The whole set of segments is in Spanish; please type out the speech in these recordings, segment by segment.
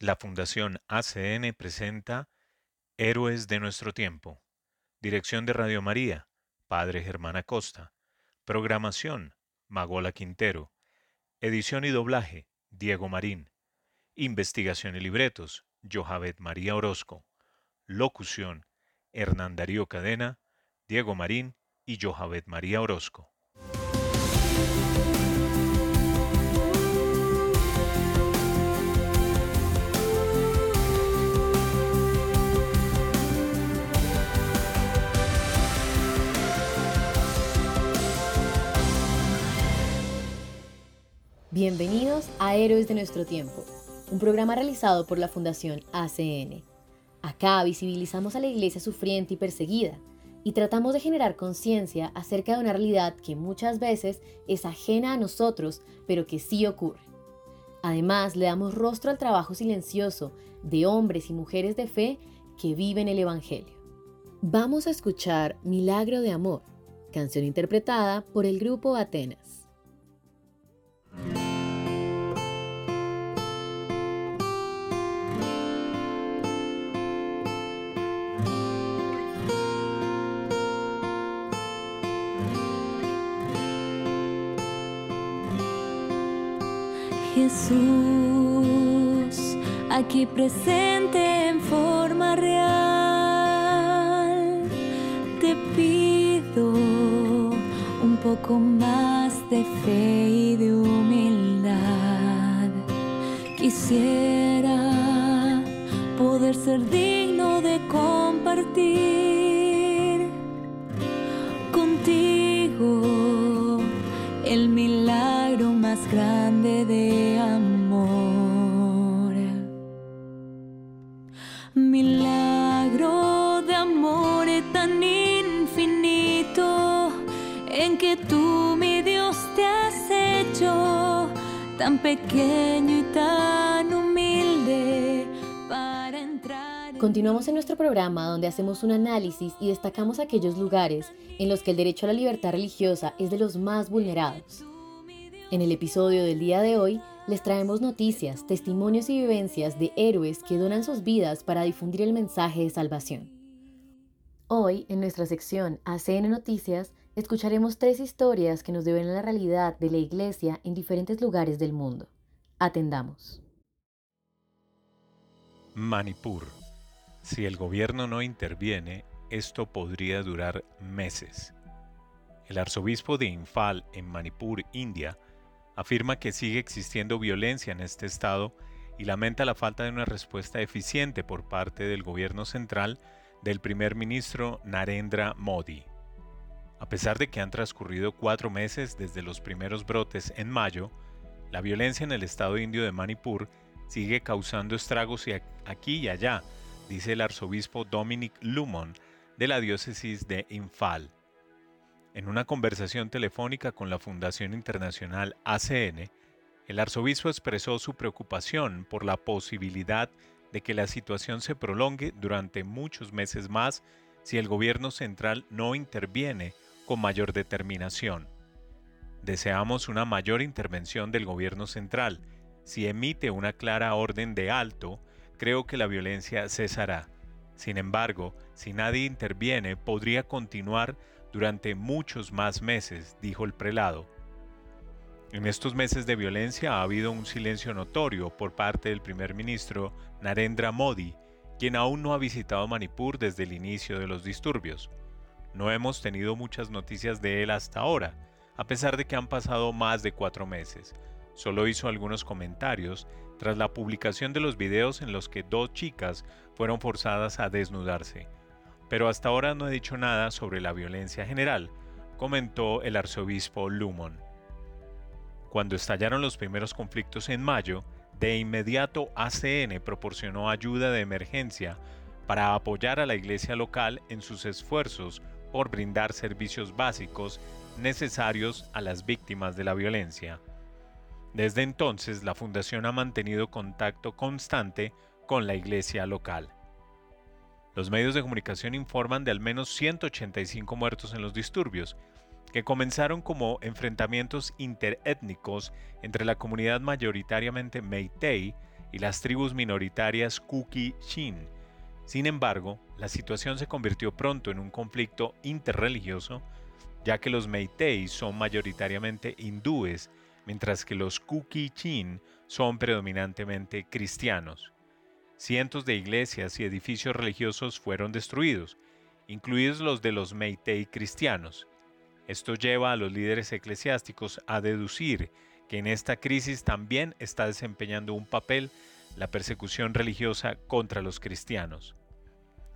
La Fundación ACN presenta Héroes de nuestro tiempo. Dirección de Radio María, Padre Germán Acosta. Programación, Magola Quintero. Edición y doblaje, Diego Marín. Investigación y libretos, Johavet María Orozco. Locución, Hernán Darío Cadena, Diego Marín y Johavet María Orozco. Bienvenidos a Héroes de nuestro tiempo, un programa realizado por la Fundación ACN. Acá visibilizamos a la iglesia sufriente y perseguida y tratamos de generar conciencia acerca de una realidad que muchas veces es ajena a nosotros, pero que sí ocurre. Además, le damos rostro al trabajo silencioso de hombres y mujeres de fe que viven el Evangelio. Vamos a escuchar Milagro de Amor, canción interpretada por el grupo Atenas. Jesús, aquí presente en forma real, te pido un poco más de fe y de humildad. Quisiera poder ser digno de compartir contigo el milagro más grande de amor. Milagro de amor tan infinito en que tú, mi Dios, te has hecho tan pequeño y tan humilde para entrar. Continuamos en nuestro programa donde hacemos un análisis y destacamos aquellos lugares en los que el derecho a la libertad religiosa es de los más vulnerados. En el episodio del día de hoy les traemos noticias, testimonios y vivencias de héroes que donan sus vidas para difundir el mensaje de salvación. Hoy, en nuestra sección ACN Noticias, escucharemos tres historias que nos deben la realidad de la Iglesia en diferentes lugares del mundo. Atendamos. Manipur. Si el gobierno no interviene, esto podría durar meses. El arzobispo de Infal, en Manipur, India, afirma que sigue existiendo violencia en este estado y lamenta la falta de una respuesta eficiente por parte del gobierno central del primer ministro Narendra Modi. A pesar de que han transcurrido cuatro meses desde los primeros brotes en mayo, la violencia en el estado indio de Manipur sigue causando estragos aquí y allá, dice el arzobispo Dominic Lumon de la diócesis de Infal. En una conversación telefónica con la Fundación Internacional ACN, el arzobispo expresó su preocupación por la posibilidad de que la situación se prolongue durante muchos meses más si el gobierno central no interviene con mayor determinación. Deseamos una mayor intervención del gobierno central. Si emite una clara orden de alto, creo que la violencia cesará. Sin embargo, si nadie interviene, podría continuar durante muchos más meses, dijo el prelado. En estos meses de violencia ha habido un silencio notorio por parte del primer ministro Narendra Modi, quien aún no ha visitado Manipur desde el inicio de los disturbios. No hemos tenido muchas noticias de él hasta ahora, a pesar de que han pasado más de cuatro meses. Solo hizo algunos comentarios tras la publicación de los videos en los que dos chicas fueron forzadas a desnudarse pero hasta ahora no he dicho nada sobre la violencia general, comentó el arzobispo Lumon. Cuando estallaron los primeros conflictos en mayo, de inmediato ACN proporcionó ayuda de emergencia para apoyar a la iglesia local en sus esfuerzos por brindar servicios básicos necesarios a las víctimas de la violencia. Desde entonces, la Fundación ha mantenido contacto constante con la iglesia local. Los medios de comunicación informan de al menos 185 muertos en los disturbios, que comenzaron como enfrentamientos interétnicos entre la comunidad mayoritariamente Meitei y las tribus minoritarias Kuki-Shin. Sin embargo, la situación se convirtió pronto en un conflicto interreligioso, ya que los Meitei son mayoritariamente hindúes, mientras que los Kuki-Shin son predominantemente cristianos. Cientos de iglesias y edificios religiosos fueron destruidos, incluidos los de los Meitei cristianos. Esto lleva a los líderes eclesiásticos a deducir que en esta crisis también está desempeñando un papel la persecución religiosa contra los cristianos.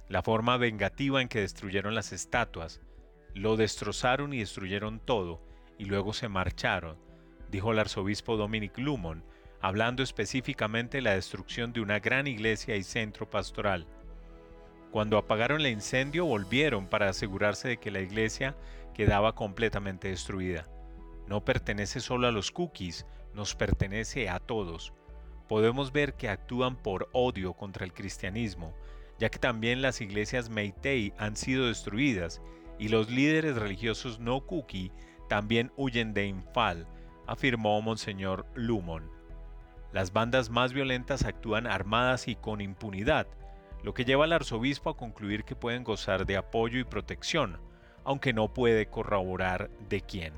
La forma vengativa en que destruyeron las estatuas, lo destrozaron y destruyeron todo, y luego se marcharon, dijo el arzobispo Dominic Lumon, hablando específicamente de la destrucción de una gran iglesia y centro pastoral. Cuando apagaron el incendio volvieron para asegurarse de que la iglesia quedaba completamente destruida. No pertenece solo a los cookies, nos pertenece a todos. Podemos ver que actúan por odio contra el cristianismo, ya que también las iglesias Meitei han sido destruidas y los líderes religiosos no cookie también huyen de Infal, afirmó Monseñor Lumon. Las bandas más violentas actúan armadas y con impunidad, lo que lleva al arzobispo a concluir que pueden gozar de apoyo y protección, aunque no puede corroborar de quién.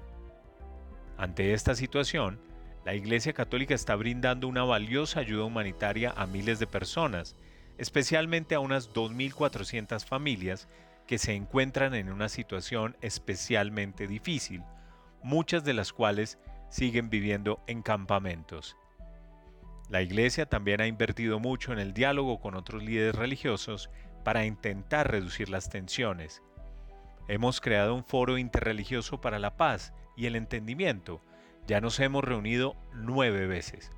Ante esta situación, la Iglesia Católica está brindando una valiosa ayuda humanitaria a miles de personas, especialmente a unas 2.400 familias que se encuentran en una situación especialmente difícil, muchas de las cuales siguen viviendo en campamentos. La Iglesia también ha invertido mucho en el diálogo con otros líderes religiosos para intentar reducir las tensiones. Hemos creado un foro interreligioso para la paz y el entendimiento. Ya nos hemos reunido nueve veces.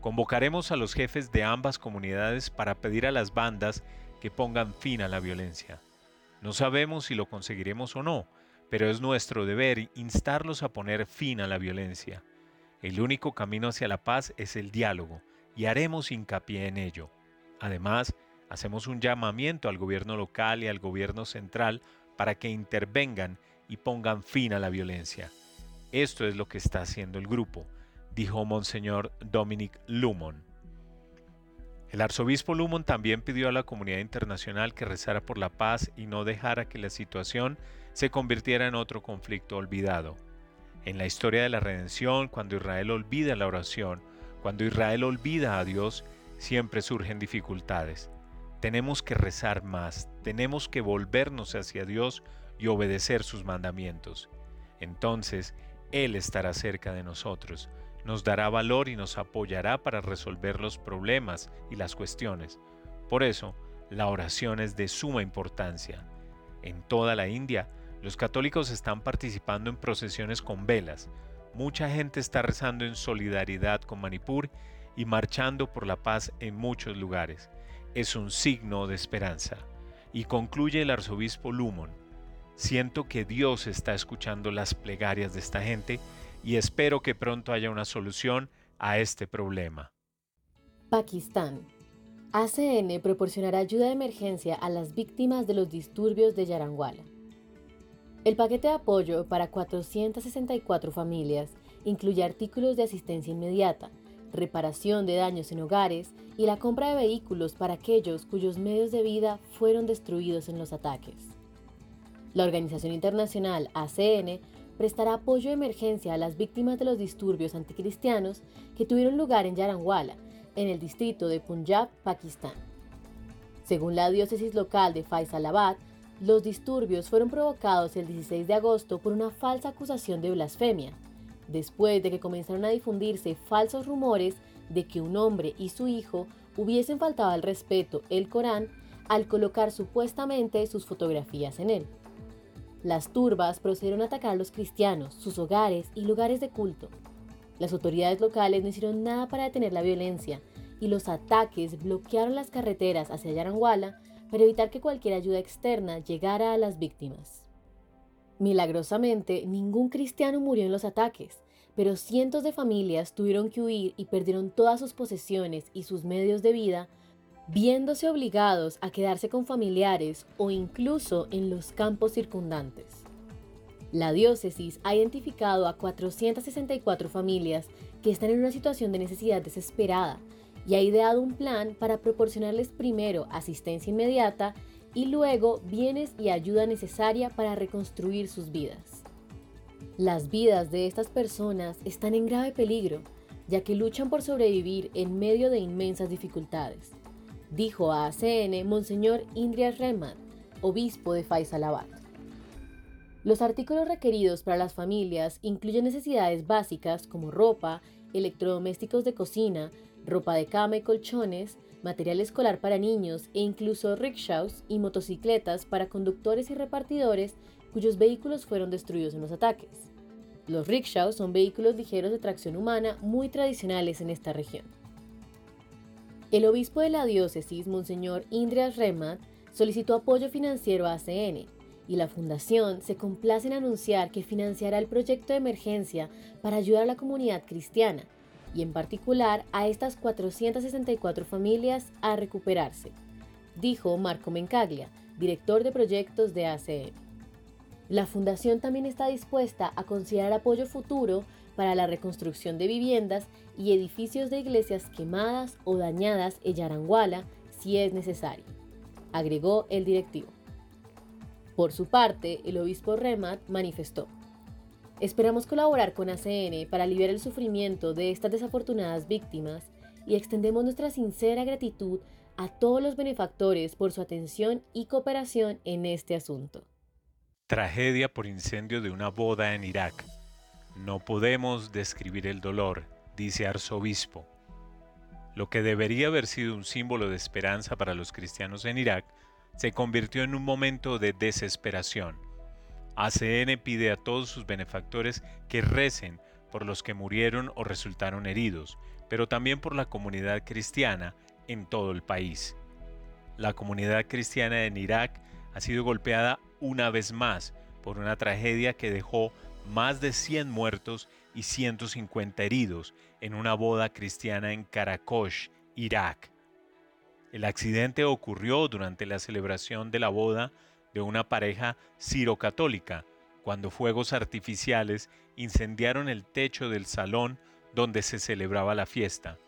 Convocaremos a los jefes de ambas comunidades para pedir a las bandas que pongan fin a la violencia. No sabemos si lo conseguiremos o no, pero es nuestro deber instarlos a poner fin a la violencia. El único camino hacia la paz es el diálogo y haremos hincapié en ello. Además, hacemos un llamamiento al gobierno local y al gobierno central para que intervengan y pongan fin a la violencia. Esto es lo que está haciendo el grupo, dijo Monseñor Dominic Lumon. El arzobispo Lumon también pidió a la comunidad internacional que rezara por la paz y no dejara que la situación se convirtiera en otro conflicto olvidado. En la historia de la redención, cuando Israel olvida la oración, cuando Israel olvida a Dios, siempre surgen dificultades. Tenemos que rezar más, tenemos que volvernos hacia Dios y obedecer sus mandamientos. Entonces, Él estará cerca de nosotros, nos dará valor y nos apoyará para resolver los problemas y las cuestiones. Por eso, la oración es de suma importancia. En toda la India, los católicos están participando en procesiones con velas, Mucha gente está rezando en solidaridad con Manipur y marchando por la paz en muchos lugares. Es un signo de esperanza. Y concluye el arzobispo Lumon. Siento que Dios está escuchando las plegarias de esta gente y espero que pronto haya una solución a este problema. Pakistán. ACN proporcionará ayuda de emergencia a las víctimas de los disturbios de Yaranguala. El paquete de apoyo para 464 familias incluye artículos de asistencia inmediata, reparación de daños en hogares y la compra de vehículos para aquellos cuyos medios de vida fueron destruidos en los ataques. La organización internacional ACN prestará apoyo de emergencia a las víctimas de los disturbios anticristianos que tuvieron lugar en Yaranwala, en el distrito de Punjab, Pakistán. Según la diócesis local de Faisalabad, los disturbios fueron provocados el 16 de agosto por una falsa acusación de blasfemia, después de que comenzaron a difundirse falsos rumores de que un hombre y su hijo hubiesen faltado al respeto el Corán al colocar supuestamente sus fotografías en él. Las turbas procedieron a atacar a los cristianos, sus hogares y lugares de culto. Las autoridades locales no hicieron nada para detener la violencia y los ataques bloquearon las carreteras hacia Yaranguala para evitar que cualquier ayuda externa llegara a las víctimas. Milagrosamente, ningún cristiano murió en los ataques, pero cientos de familias tuvieron que huir y perdieron todas sus posesiones y sus medios de vida, viéndose obligados a quedarse con familiares o incluso en los campos circundantes. La diócesis ha identificado a 464 familias que están en una situación de necesidad desesperada y ha ideado un plan para proporcionarles primero asistencia inmediata y luego bienes y ayuda necesaria para reconstruir sus vidas. Las vidas de estas personas están en grave peligro, ya que luchan por sobrevivir en medio de inmensas dificultades, dijo a ACN Monseñor Indrias Rehman, obispo de Faisalabad. Los artículos requeridos para las familias incluyen necesidades básicas como ropa, electrodomésticos de cocina, ropa de cama y colchones, material escolar para niños e incluso rickshaws y motocicletas para conductores y repartidores cuyos vehículos fueron destruidos en los ataques. Los rickshaws son vehículos ligeros de tracción humana muy tradicionales en esta región. El obispo de la diócesis, Monseñor Indrias Remat, solicitó apoyo financiero a ACN y la fundación se complace en anunciar que financiará el proyecto de emergencia para ayudar a la comunidad cristiana y en particular a estas 464 familias a recuperarse, dijo Marco Mencaglia, director de proyectos de ACN. La Fundación también está dispuesta a considerar apoyo futuro para la reconstrucción de viviendas y edificios de iglesias quemadas o dañadas en Yaranguala si es necesario, agregó el directivo. Por su parte, el obispo Remat manifestó. Esperamos colaborar con ACN para aliviar el sufrimiento de estas desafortunadas víctimas y extendemos nuestra sincera gratitud a todos los benefactores por su atención y cooperación en este asunto. Tragedia por incendio de una boda en Irak. No podemos describir el dolor, dice arzobispo. Lo que debería haber sido un símbolo de esperanza para los cristianos en Irak se convirtió en un momento de desesperación ACN pide a todos sus benefactores que recen por los que murieron o resultaron heridos, pero también por la comunidad cristiana en todo el país. La comunidad cristiana en Irak ha sido golpeada una vez más por una tragedia que dejó más de 100 muertos y 150 heridos en una boda cristiana en Karakosh, Irak. El accidente ocurrió durante la celebración de la boda de una pareja católica cuando fuegos artificiales incendiaron el techo del salón donde se celebraba la fiesta.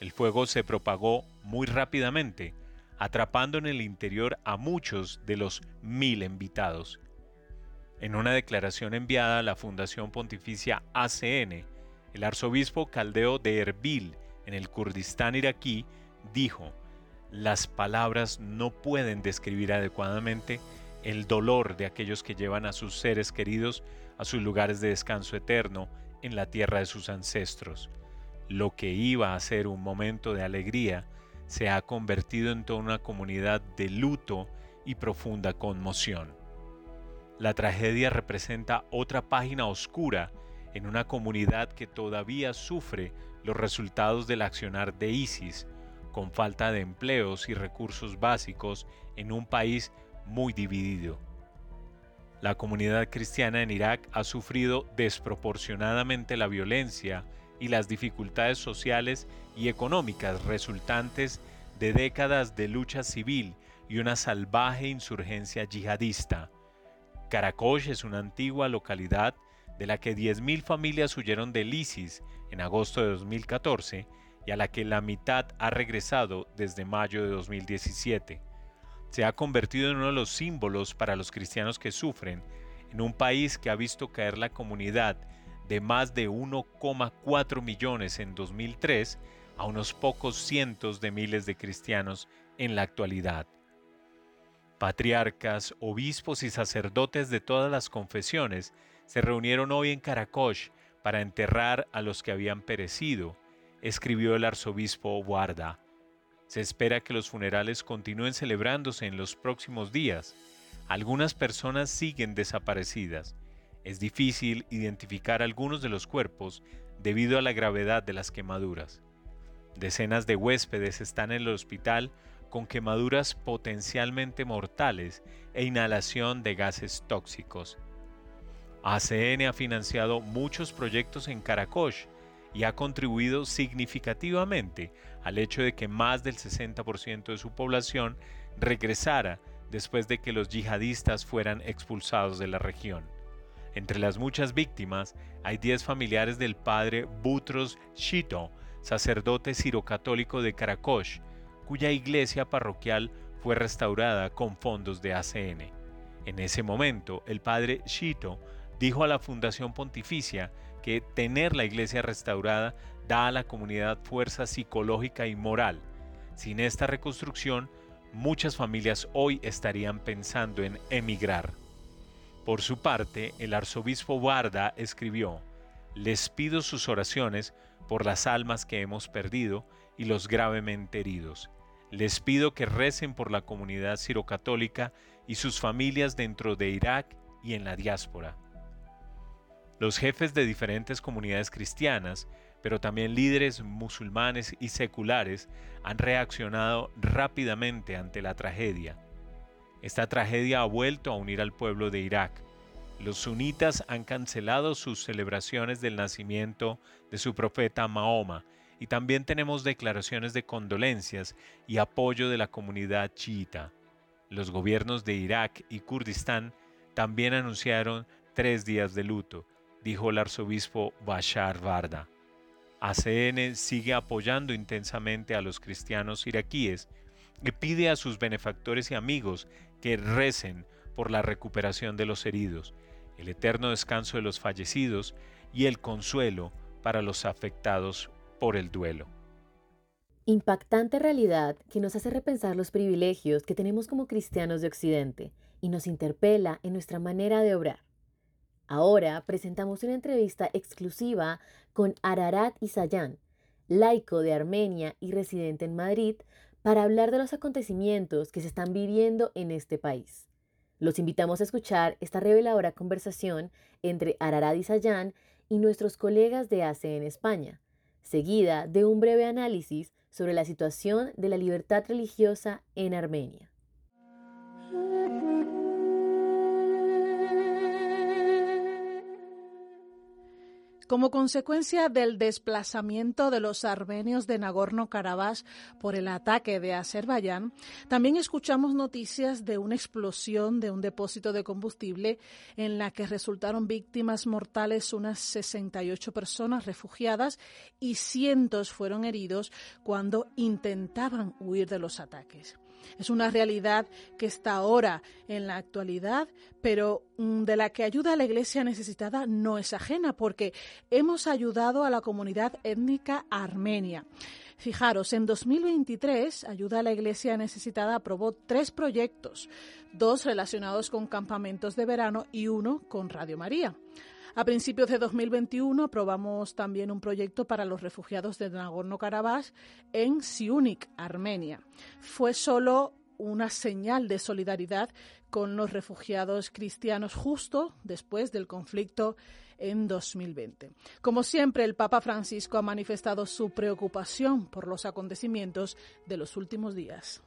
El fuego se propagó muy rápidamente, atrapando en el interior a muchos de los mil invitados. En una declaración enviada a la Fundación Pontificia ACN, el arzobispo caldeo de Erbil, en el Kurdistán iraquí, dijo, las palabras no pueden describir adecuadamente el dolor de aquellos que llevan a sus seres queridos a sus lugares de descanso eterno en la tierra de sus ancestros. Lo que iba a ser un momento de alegría se ha convertido en toda una comunidad de luto y profunda conmoción. La tragedia representa otra página oscura en una comunidad que todavía sufre los resultados del accionar de ISIS, con falta de empleos y recursos básicos en un país muy dividido. La comunidad cristiana en Irak ha sufrido desproporcionadamente la violencia y las dificultades sociales y económicas resultantes de décadas de lucha civil y una salvaje insurgencia yihadista. Karakosh es una antigua localidad de la que 10.000 familias huyeron del ISIS en agosto de 2014 y a la que la mitad ha regresado desde mayo de 2017. Se ha convertido en uno de los símbolos para los cristianos que sufren en un país que ha visto caer la comunidad de más de 1,4 millones en 2003 a unos pocos cientos de miles de cristianos en la actualidad. Patriarcas, obispos y sacerdotes de todas las confesiones se reunieron hoy en Karakosh para enterrar a los que habían perecido escribió el arzobispo Guarda. Se espera que los funerales continúen celebrándose en los próximos días. Algunas personas siguen desaparecidas. Es difícil identificar algunos de los cuerpos debido a la gravedad de las quemaduras. Decenas de huéspedes están en el hospital con quemaduras potencialmente mortales e inhalación de gases tóxicos. ACN ha financiado muchos proyectos en Karakosh y ha contribuido significativamente al hecho de que más del 60% de su población regresara después de que los yihadistas fueran expulsados de la región. Entre las muchas víctimas hay 10 familiares del padre Butros Shito, sacerdote sirocatólico de Karakosh, cuya iglesia parroquial fue restaurada con fondos de ACN. En ese momento, el padre Shito dijo a la Fundación Pontificia que tener la iglesia restaurada da a la comunidad fuerza psicológica y moral. Sin esta reconstrucción, muchas familias hoy estarían pensando en emigrar. Por su parte, el arzobispo Barda escribió, Les pido sus oraciones por las almas que hemos perdido y los gravemente heridos. Les pido que recen por la comunidad sirocatólica y sus familias dentro de Irak y en la diáspora. Los jefes de diferentes comunidades cristianas, pero también líderes musulmanes y seculares, han reaccionado rápidamente ante la tragedia. Esta tragedia ha vuelto a unir al pueblo de Irak. Los sunitas han cancelado sus celebraciones del nacimiento de su profeta Mahoma y también tenemos declaraciones de condolencias y apoyo de la comunidad chiita. Los gobiernos de Irak y Kurdistán también anunciaron tres días de luto, dijo el arzobispo Bashar Varda. ACN sigue apoyando intensamente a los cristianos iraquíes y pide a sus benefactores y amigos que recen por la recuperación de los heridos, el eterno descanso de los fallecidos y el consuelo para los afectados por el duelo. Impactante realidad que nos hace repensar los privilegios que tenemos como cristianos de Occidente y nos interpela en nuestra manera de obrar. Ahora presentamos una entrevista exclusiva con Ararat Isayan, laico de Armenia y residente en Madrid, para hablar de los acontecimientos que se están viviendo en este país. Los invitamos a escuchar esta reveladora conversación entre Ararat Isayan y nuestros colegas de ACE en España, seguida de un breve análisis sobre la situación de la libertad religiosa en Armenia. Como consecuencia del desplazamiento de los armenios de Nagorno-Karabaj por el ataque de Azerbaiyán, también escuchamos noticias de una explosión de un depósito de combustible en la que resultaron víctimas mortales unas 68 personas refugiadas y cientos fueron heridos cuando intentaban huir de los ataques. Es una realidad que está ahora en la actualidad, pero mm, de la que ayuda a la Iglesia necesitada no es ajena, porque hemos ayudado a la comunidad étnica armenia. Fijaros, en 2023, Ayuda a la Iglesia Necesitada aprobó tres proyectos, dos relacionados con campamentos de verano y uno con Radio María. A principios de 2021 aprobamos también un proyecto para los refugiados de Nagorno-Karabaj en Siunik, Armenia. Fue solo una señal de solidaridad con los refugiados cristianos justo después del conflicto en 2020. Como siempre, el Papa Francisco ha manifestado su preocupación por los acontecimientos de los últimos días.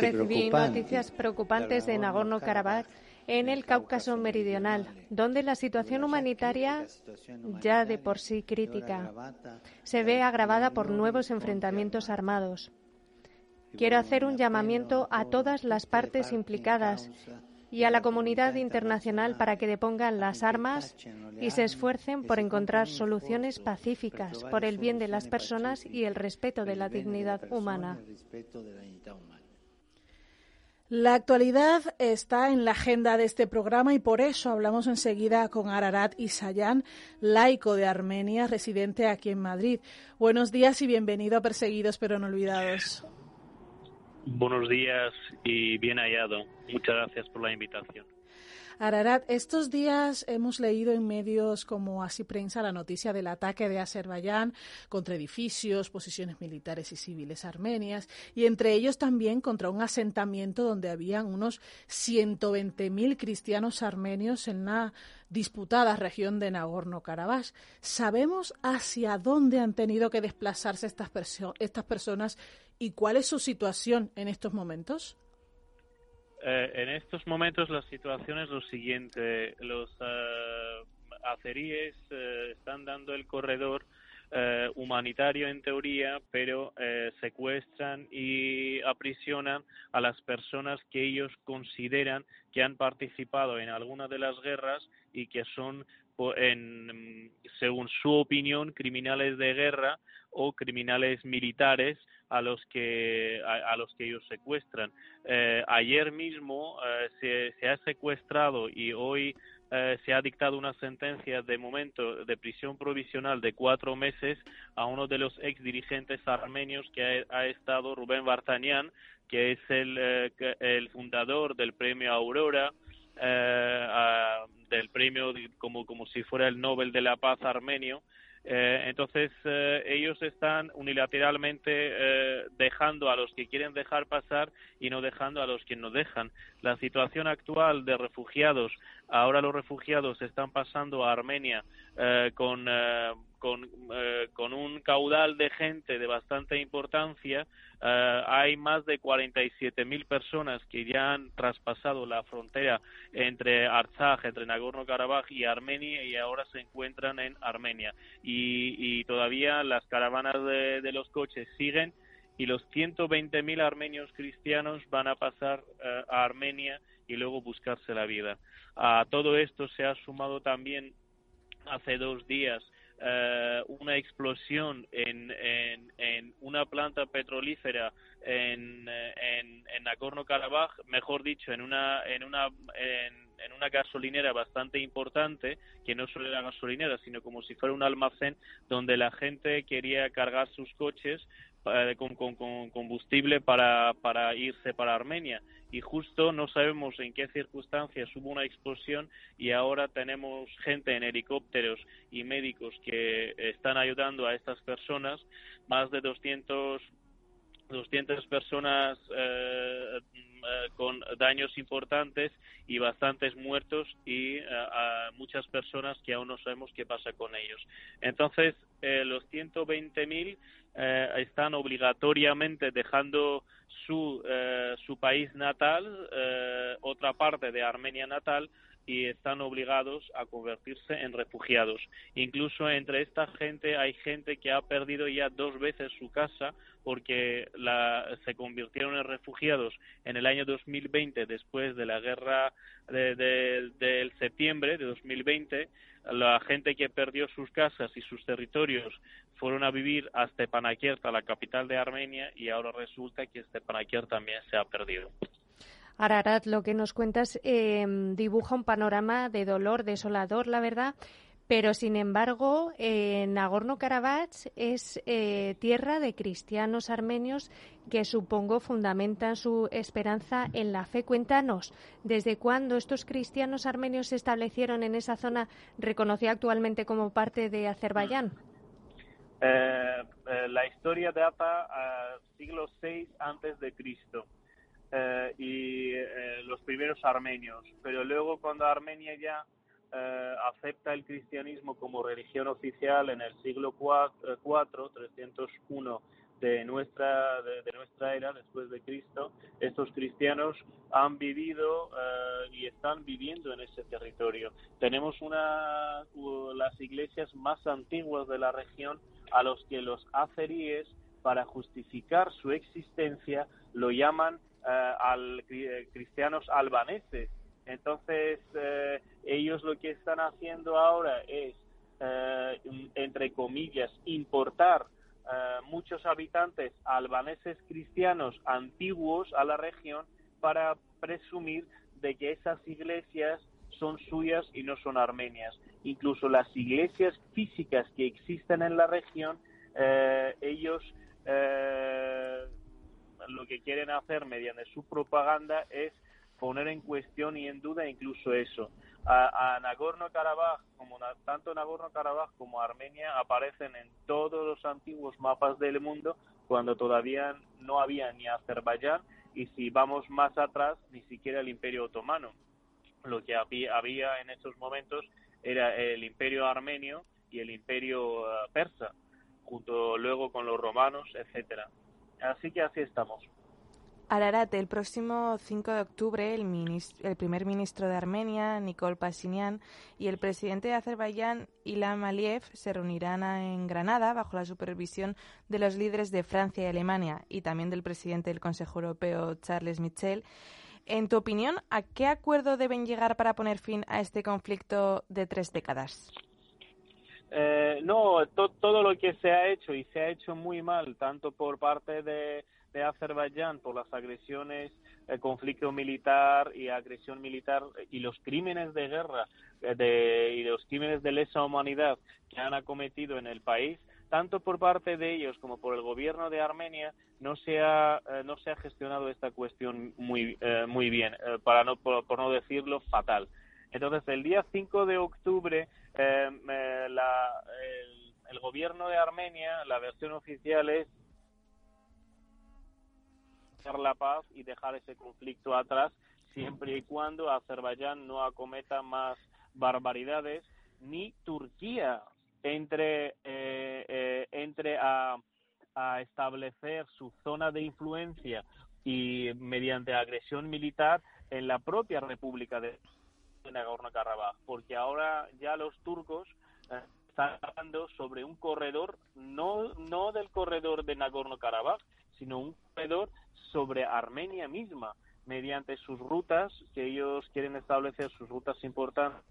Recibí noticias preocupantes de Nagorno-Karabaj en el Cáucaso Meridional, donde la situación humanitaria, ya de por sí crítica, se ve agravada por nuevos enfrentamientos armados. Quiero hacer un llamamiento a todas las partes implicadas y a la comunidad internacional para que depongan las armas y se esfuercen por encontrar soluciones pacíficas por el bien de las personas y el respeto de la dignidad humana. La actualidad está en la agenda de este programa y por eso hablamos enseguida con Ararat Isayan, laico de Armenia, residente aquí en Madrid. Buenos días y bienvenido a Perseguidos pero no olvidados. Buenos días y bien hallado. Muchas gracias por la invitación. Ararat, estos días hemos leído en medios como Así Prensa la noticia del ataque de Azerbaiyán contra edificios, posiciones militares y civiles armenias, y entre ellos también contra un asentamiento donde habían unos 120.000 cristianos armenios en la disputada región de Nagorno-Karabaj. ¿Sabemos hacia dónde han tenido que desplazarse estas, estas personas y cuál es su situación en estos momentos? Eh, en estos momentos la situación es lo siguiente. Los uh, azeríes eh, están dando el corredor humanitario en teoría, pero secuestran y aprisionan a las personas que ellos consideran que han participado en alguna de las guerras y que son en, según su opinión, criminales de guerra o criminales militares a los que a, los que ellos secuestran. Eh, ayer mismo se, se, ha secuestrado y hoy eh, se ha dictado una sentencia de momento de prisión provisional de cuatro meses a uno de los ex dirigentes armenios que ha, estado Rubén Bartanian, que es el, eh, el fundador del premio Aurora, eh, del premio como, como si fuera el Nobel de la Paz armenio, eh, entonces, eh, ellos están unilateralmente eh, dejando a los que quieren dejar pasar y no dejando a los que no dejan. La situación actual de refugiados, ahora los refugiados están pasando a Armenia con con, eh, con un caudal de gente de bastante importancia. Eh, hay más de 47.000 personas que ya han traspasado la frontera entre Artsaj, entre Nagorno-Karabaj y Armenia y ahora se encuentran en Armenia. Y, todavía las caravanas de, los coches siguen y los 120.000 armenios cristianos van a pasar eh, a Armenia y luego buscarse la vida. A todo esto se ha sumado también hace dos días eh, una explosión en, en, una planta petrolífera en, en, en Nagorno-Karabaj, mejor dicho, en una, en una, en, una gasolinera bastante importante, que no solo era gasolinera, sino como si fuera un almacén donde la gente quería cargar sus coches eh, con, combustible para, para irse para Armenia. Y justo no sabemos en qué circunstancias hubo una explosión y ahora tenemos gente en helicópteros y médicos que están ayudando a estas personas, más de 200 200 personas eh, con daños importantes y bastantes muertos y eh, muchas personas que aún no sabemos qué pasa con ellos. Entonces, los 120.000 están obligatoriamente dejando su, su país natal, otra parte de Armenia natal, y están obligados a convertirse en refugiados. Incluso entre esta gente hay gente que ha perdido ya dos veces su casa porque la, se convirtieron en refugiados en el año 2020 después de la guerra del septiembre de 2020. La gente que perdió sus casas y sus territorios fueron a vivir a Stepanakert, la capital de Armenia, y ahora resulta que Stepanakert también se ha perdido. Ararat, lo que nos cuentas eh, dibuja un panorama de dolor desolador, la verdad, pero sin embargo, eh, Nagorno-Karabaj es eh, tierra de cristianos armenios que supongo fundamentan su esperanza en la fe. Cuéntanos, ¿desde cuándo estos cristianos armenios se establecieron en esa zona reconocida actualmente como parte de Azerbaiyán? la historia data al siglo VI antes de Cristo. Eh, y eh, los primeros armenios. Pero luego cuando Armenia ya eh, acepta el cristianismo como religión oficial en el siglo IV, 301 de nuestra, de, nuestra era, después de Cristo, estos cristianos han vivido y están viviendo en ese territorio. Tenemos una, las iglesias más antiguas de la región a los que los azeríes, para justificar su existencia, lo llaman eh, al eh, cristianos albaneses. Entonces, eh, ellos lo que están haciendo ahora es, entre comillas, importar muchos habitantes albaneses cristianos antiguos a la región para presumir de que esas iglesias son suyas y no son armenias. Incluso las iglesias físicas que existen en la región, ellos lo que quieren hacer mediante su propaganda es poner en cuestión y en duda incluso eso. A, Nagorno-Karabaj, como tanto Nagorno-Karabaj como Armenia aparecen en todos los antiguos mapas del mundo cuando todavía no había ni Azerbaiyán y si vamos más atrás ni siquiera el Imperio Otomano. Lo que había, había en esos momentos era el Imperio Armenio y el Imperio eh, Persa, junto luego con los romanos, etcétera. Así que así estamos. Ararat, el próximo 5 de octubre, el, el, primer ministro de Armenia, Nikol Pashinyan, y el presidente de Azerbaiyán, Ilham Aliyev, se reunirán en Granada bajo la supervisión de los líderes de Francia y Alemania y también del presidente del Consejo Europeo, Charles Michel. En tu opinión, ¿a qué acuerdo deben llegar para poner fin a este conflicto de tres décadas? Eh, no, todo lo que se ha hecho y se ha hecho muy mal, tanto por parte de, Azerbaiyán por las agresiones, el conflicto militar y agresión militar y los crímenes de guerra eh, de, y los crímenes de lesa humanidad que han acometido en el país, tanto por parte de ellos como por el gobierno de Armenia, no se ha, eh, no se ha gestionado esta cuestión muy, muy bien, para no, por no decirlo fatal. Entonces, el día 5 de octubre, em, eh, el, gobierno de Armenia, la versión oficial es la paz y dejar ese conflicto atrás, siempre y cuando Azerbaiyán no acometa más barbaridades, ni Turquía entre, eh, eh, entre a establecer su zona de influencia y mediante agresión militar en la propia República de de Nagorno-Karabaj, porque ahora ya los turcos eh, están hablando sobre un corredor, no, no del corredor de Nagorno-Karabaj, sino un corredor sobre Armenia misma, mediante sus rutas, que ellos quieren establecer sus rutas importantes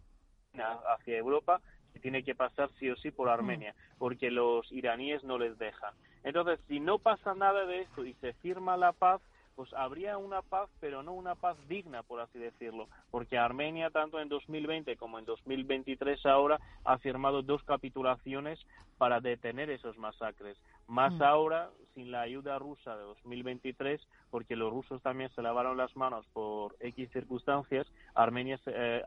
hacia Europa, que tiene que pasar sí o sí por Armenia, porque los iraníes no les dejan. Entonces, si no pasa nada de esto y se firma la paz, pues habría una paz, pero no una paz digna, por así decirlo, porque Armenia, tanto en 2020 como en 2023 ahora, ha firmado dos capitulaciones para detener esos masacres. Más mm. ahora, sin la ayuda rusa de 2023, porque los rusos también se lavaron las manos por X circunstancias, Armenia eh,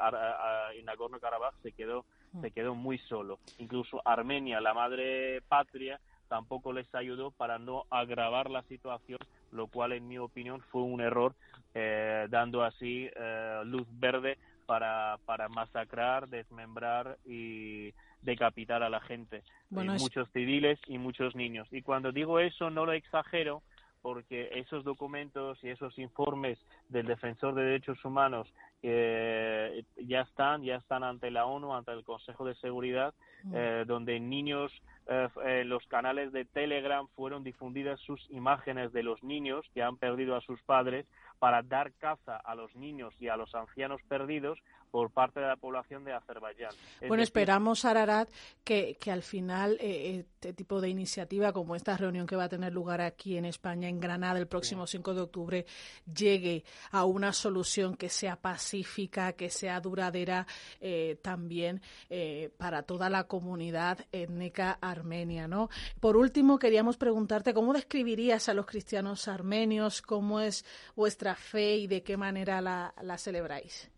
y Nagorno-Karabaj se quedó, se mm. quedó muy solo. Incluso Armenia, la madre patria, tampoco les ayudó para no agravar la situación lo cual en mi opinión fue un error, eh, dando así eh, luz verde para, para masacrar, desmembrar y decapitar a la gente, eh, muchos civiles y muchos niños. Y cuando digo eso no lo exagero, porque esos documentos y esos informes del defensor de derechos humanos ya están, ya están ante la ONU, ante el Consejo de Seguridad, mm. donde niños eh, en los canales de Telegram fueron difundidas sus imágenes de los niños que han perdido a sus padres para dar caza a los niños y a los ancianos perdidos por parte de la población de Azerbaiyán. bueno, esperamos, Ararat, que, que al final eh, este tipo de iniciativa, como esta reunión que va a tener lugar aquí en España, en Granada, el próximo 5 de octubre, llegue a una solución que sea pacífica, que sea duradera eh, también eh, para toda la comunidad étnica armenia. ¿no? Por último, queríamos preguntarte cómo describirías a los cristianos armenios, cómo es vuestra fe y de qué manera la, la celebráis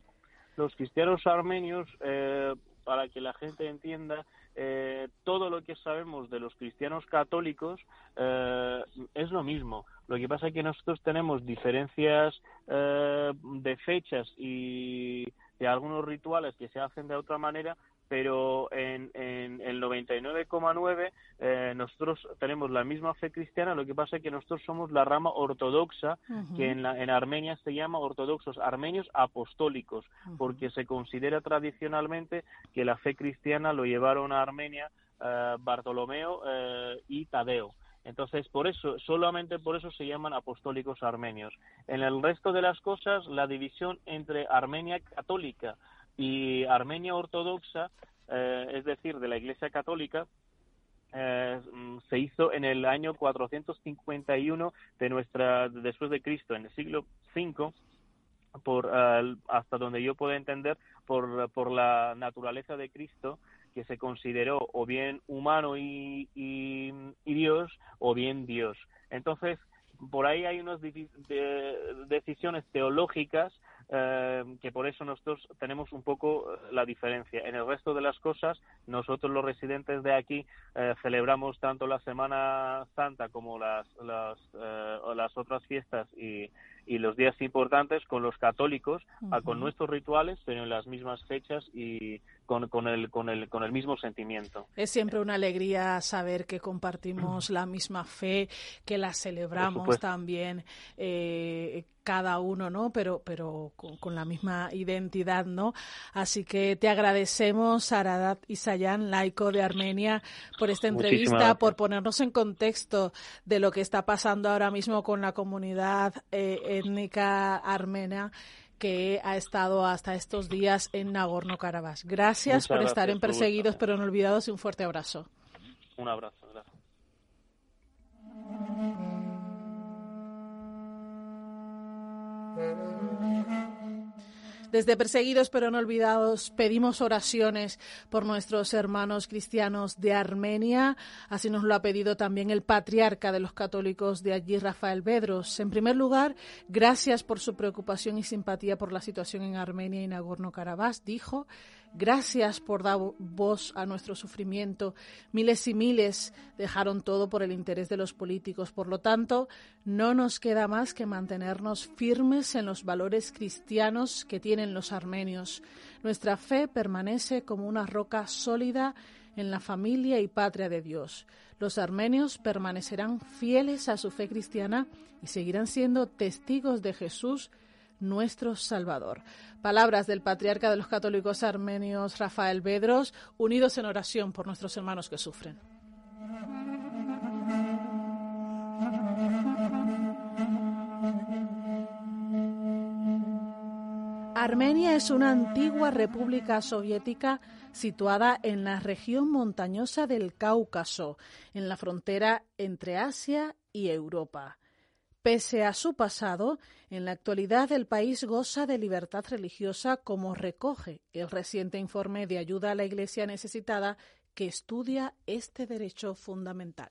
los cristianos armenios, eh, para que la gente entienda, eh, todo lo que sabemos de los cristianos católicos eh, es lo mismo. Lo que pasa es que nosotros tenemos diferencias de fechas y de algunos rituales que se hacen de otra manera, pero en, en el 99,9 eh, nosotros tenemos la misma fe cristiana, lo que pasa es que nosotros somos la rama ortodoxa, que en, en Armenia se llama ortodoxos armenios apostólicos, porque se considera tradicionalmente que la fe cristiana lo llevaron a Armenia eh, Bartolomeo eh, y Tadeo. Entonces, por eso, solamente por eso se llaman apostólicos armenios. En el resto de las cosas, la división entre Armenia católica y Armenia Ortodoxa, eh, es decir, de la Iglesia Católica, eh, mm, se hizo en el año 451 de nuestra después de Cristo, en el siglo V, por hasta donde yo puedo entender por, por la naturaleza de Cristo que se consideró o bien humano y, y, Dios o bien Dios. Entonces, por ahí hay unas decisiones teológicas eh, que por eso nosotros tenemos un poco la diferencia. En el resto de las cosas, nosotros los residentes de aquí eh, celebramos tanto la Semana Santa como las, las, eh, las otras fiestas y, y, los días importantes con los católicos, con nuestros rituales, pero en las mismas fechas y, con, con, el, con, el, con el mismo sentimiento. Es siempre una alegría saber que compartimos la misma fe, que la celebramos también eh, cada uno, ¿no? Pero, pero con, la misma identidad, ¿no? Así que te agradecemos, Aradat Isayan, laico de Armenia, por esta entrevista, por ponernos en contexto de lo que está pasando ahora mismo con la comunidad eh, étnica armena que ha estado hasta estos días en Nagorno-Karabaj. Gracias por estar en Perseguidos pero no olvidados y un fuerte abrazo. Un abrazo, gracias. Desde Perseguidos pero no olvidados pedimos oraciones por nuestros hermanos cristianos de Armenia. Así nos lo ha pedido también el patriarca de los católicos de allí, Rafael Bedros. En primer lugar, gracias por su preocupación y simpatía por la situación en Armenia y Nagorno-Karabaj. Dijo Gracias por dar voz a nuestro sufrimiento. Miles y miles dejaron todo por el interés de los políticos. Por lo tanto, no nos queda más que mantenernos firmes en los valores cristianos que tienen los armenios. Nuestra fe permanece como una roca sólida en la familia y patria de Dios. Los armenios permanecerán fieles a su fe cristiana y seguirán siendo testigos de Jesús nuestro Salvador. Palabras del patriarca de los católicos armenios Rafael Bedros, unidos en oración por nuestros hermanos que sufren. Armenia es una antigua república soviética situada en la región montañosa del Cáucaso, en la frontera entre Asia y Europa. Pese a su pasado, en la actualidad el país goza de libertad religiosa como recoge el reciente informe de ayuda a la Iglesia necesitada que estudia este derecho fundamental.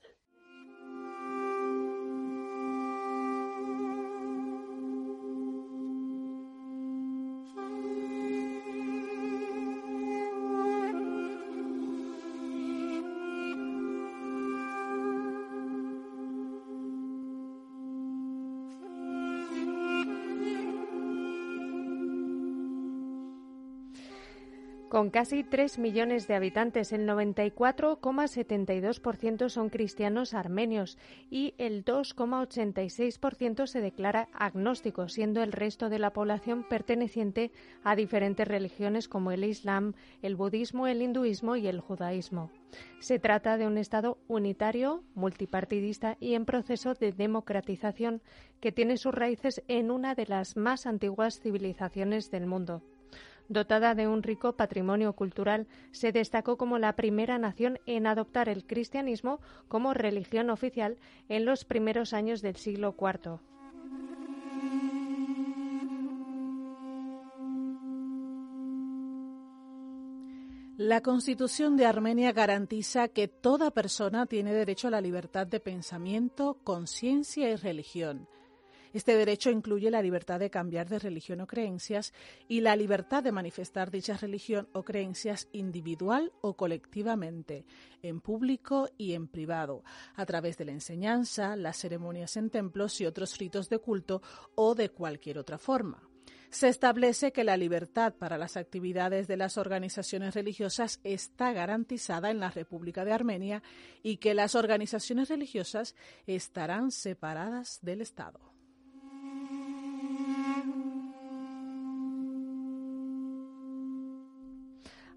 Con casi 3 millones de habitantes, el 94,72% son cristianos armenios y el 2,86% se declara agnóstico, siendo el resto de la población perteneciente a diferentes religiones como el Islam, el budismo, el hinduismo y el judaísmo. Se trata de un Estado unitario, multipartidista y en proceso de democratización que tiene sus raíces en una de las más antiguas civilizaciones del mundo dotada de un rico patrimonio cultural, se destacó como la primera nación en adoptar el cristianismo como religión oficial en los primeros años del siglo IV. La Constitución de Armenia garantiza que toda persona tiene derecho a la libertad de pensamiento, conciencia y religión este derecho incluye la libertad de cambiar de religión o creencias y la libertad de manifestar dicha religión o creencias individual o colectivamente, en público y en privado, a través de la enseñanza, las ceremonias en templos y otros ritos de culto o de cualquier otra forma. Se establece que la libertad para las actividades de las organizaciones religiosas está garantizada en la República de Armenia y que las organizaciones religiosas estarán separadas del Estado.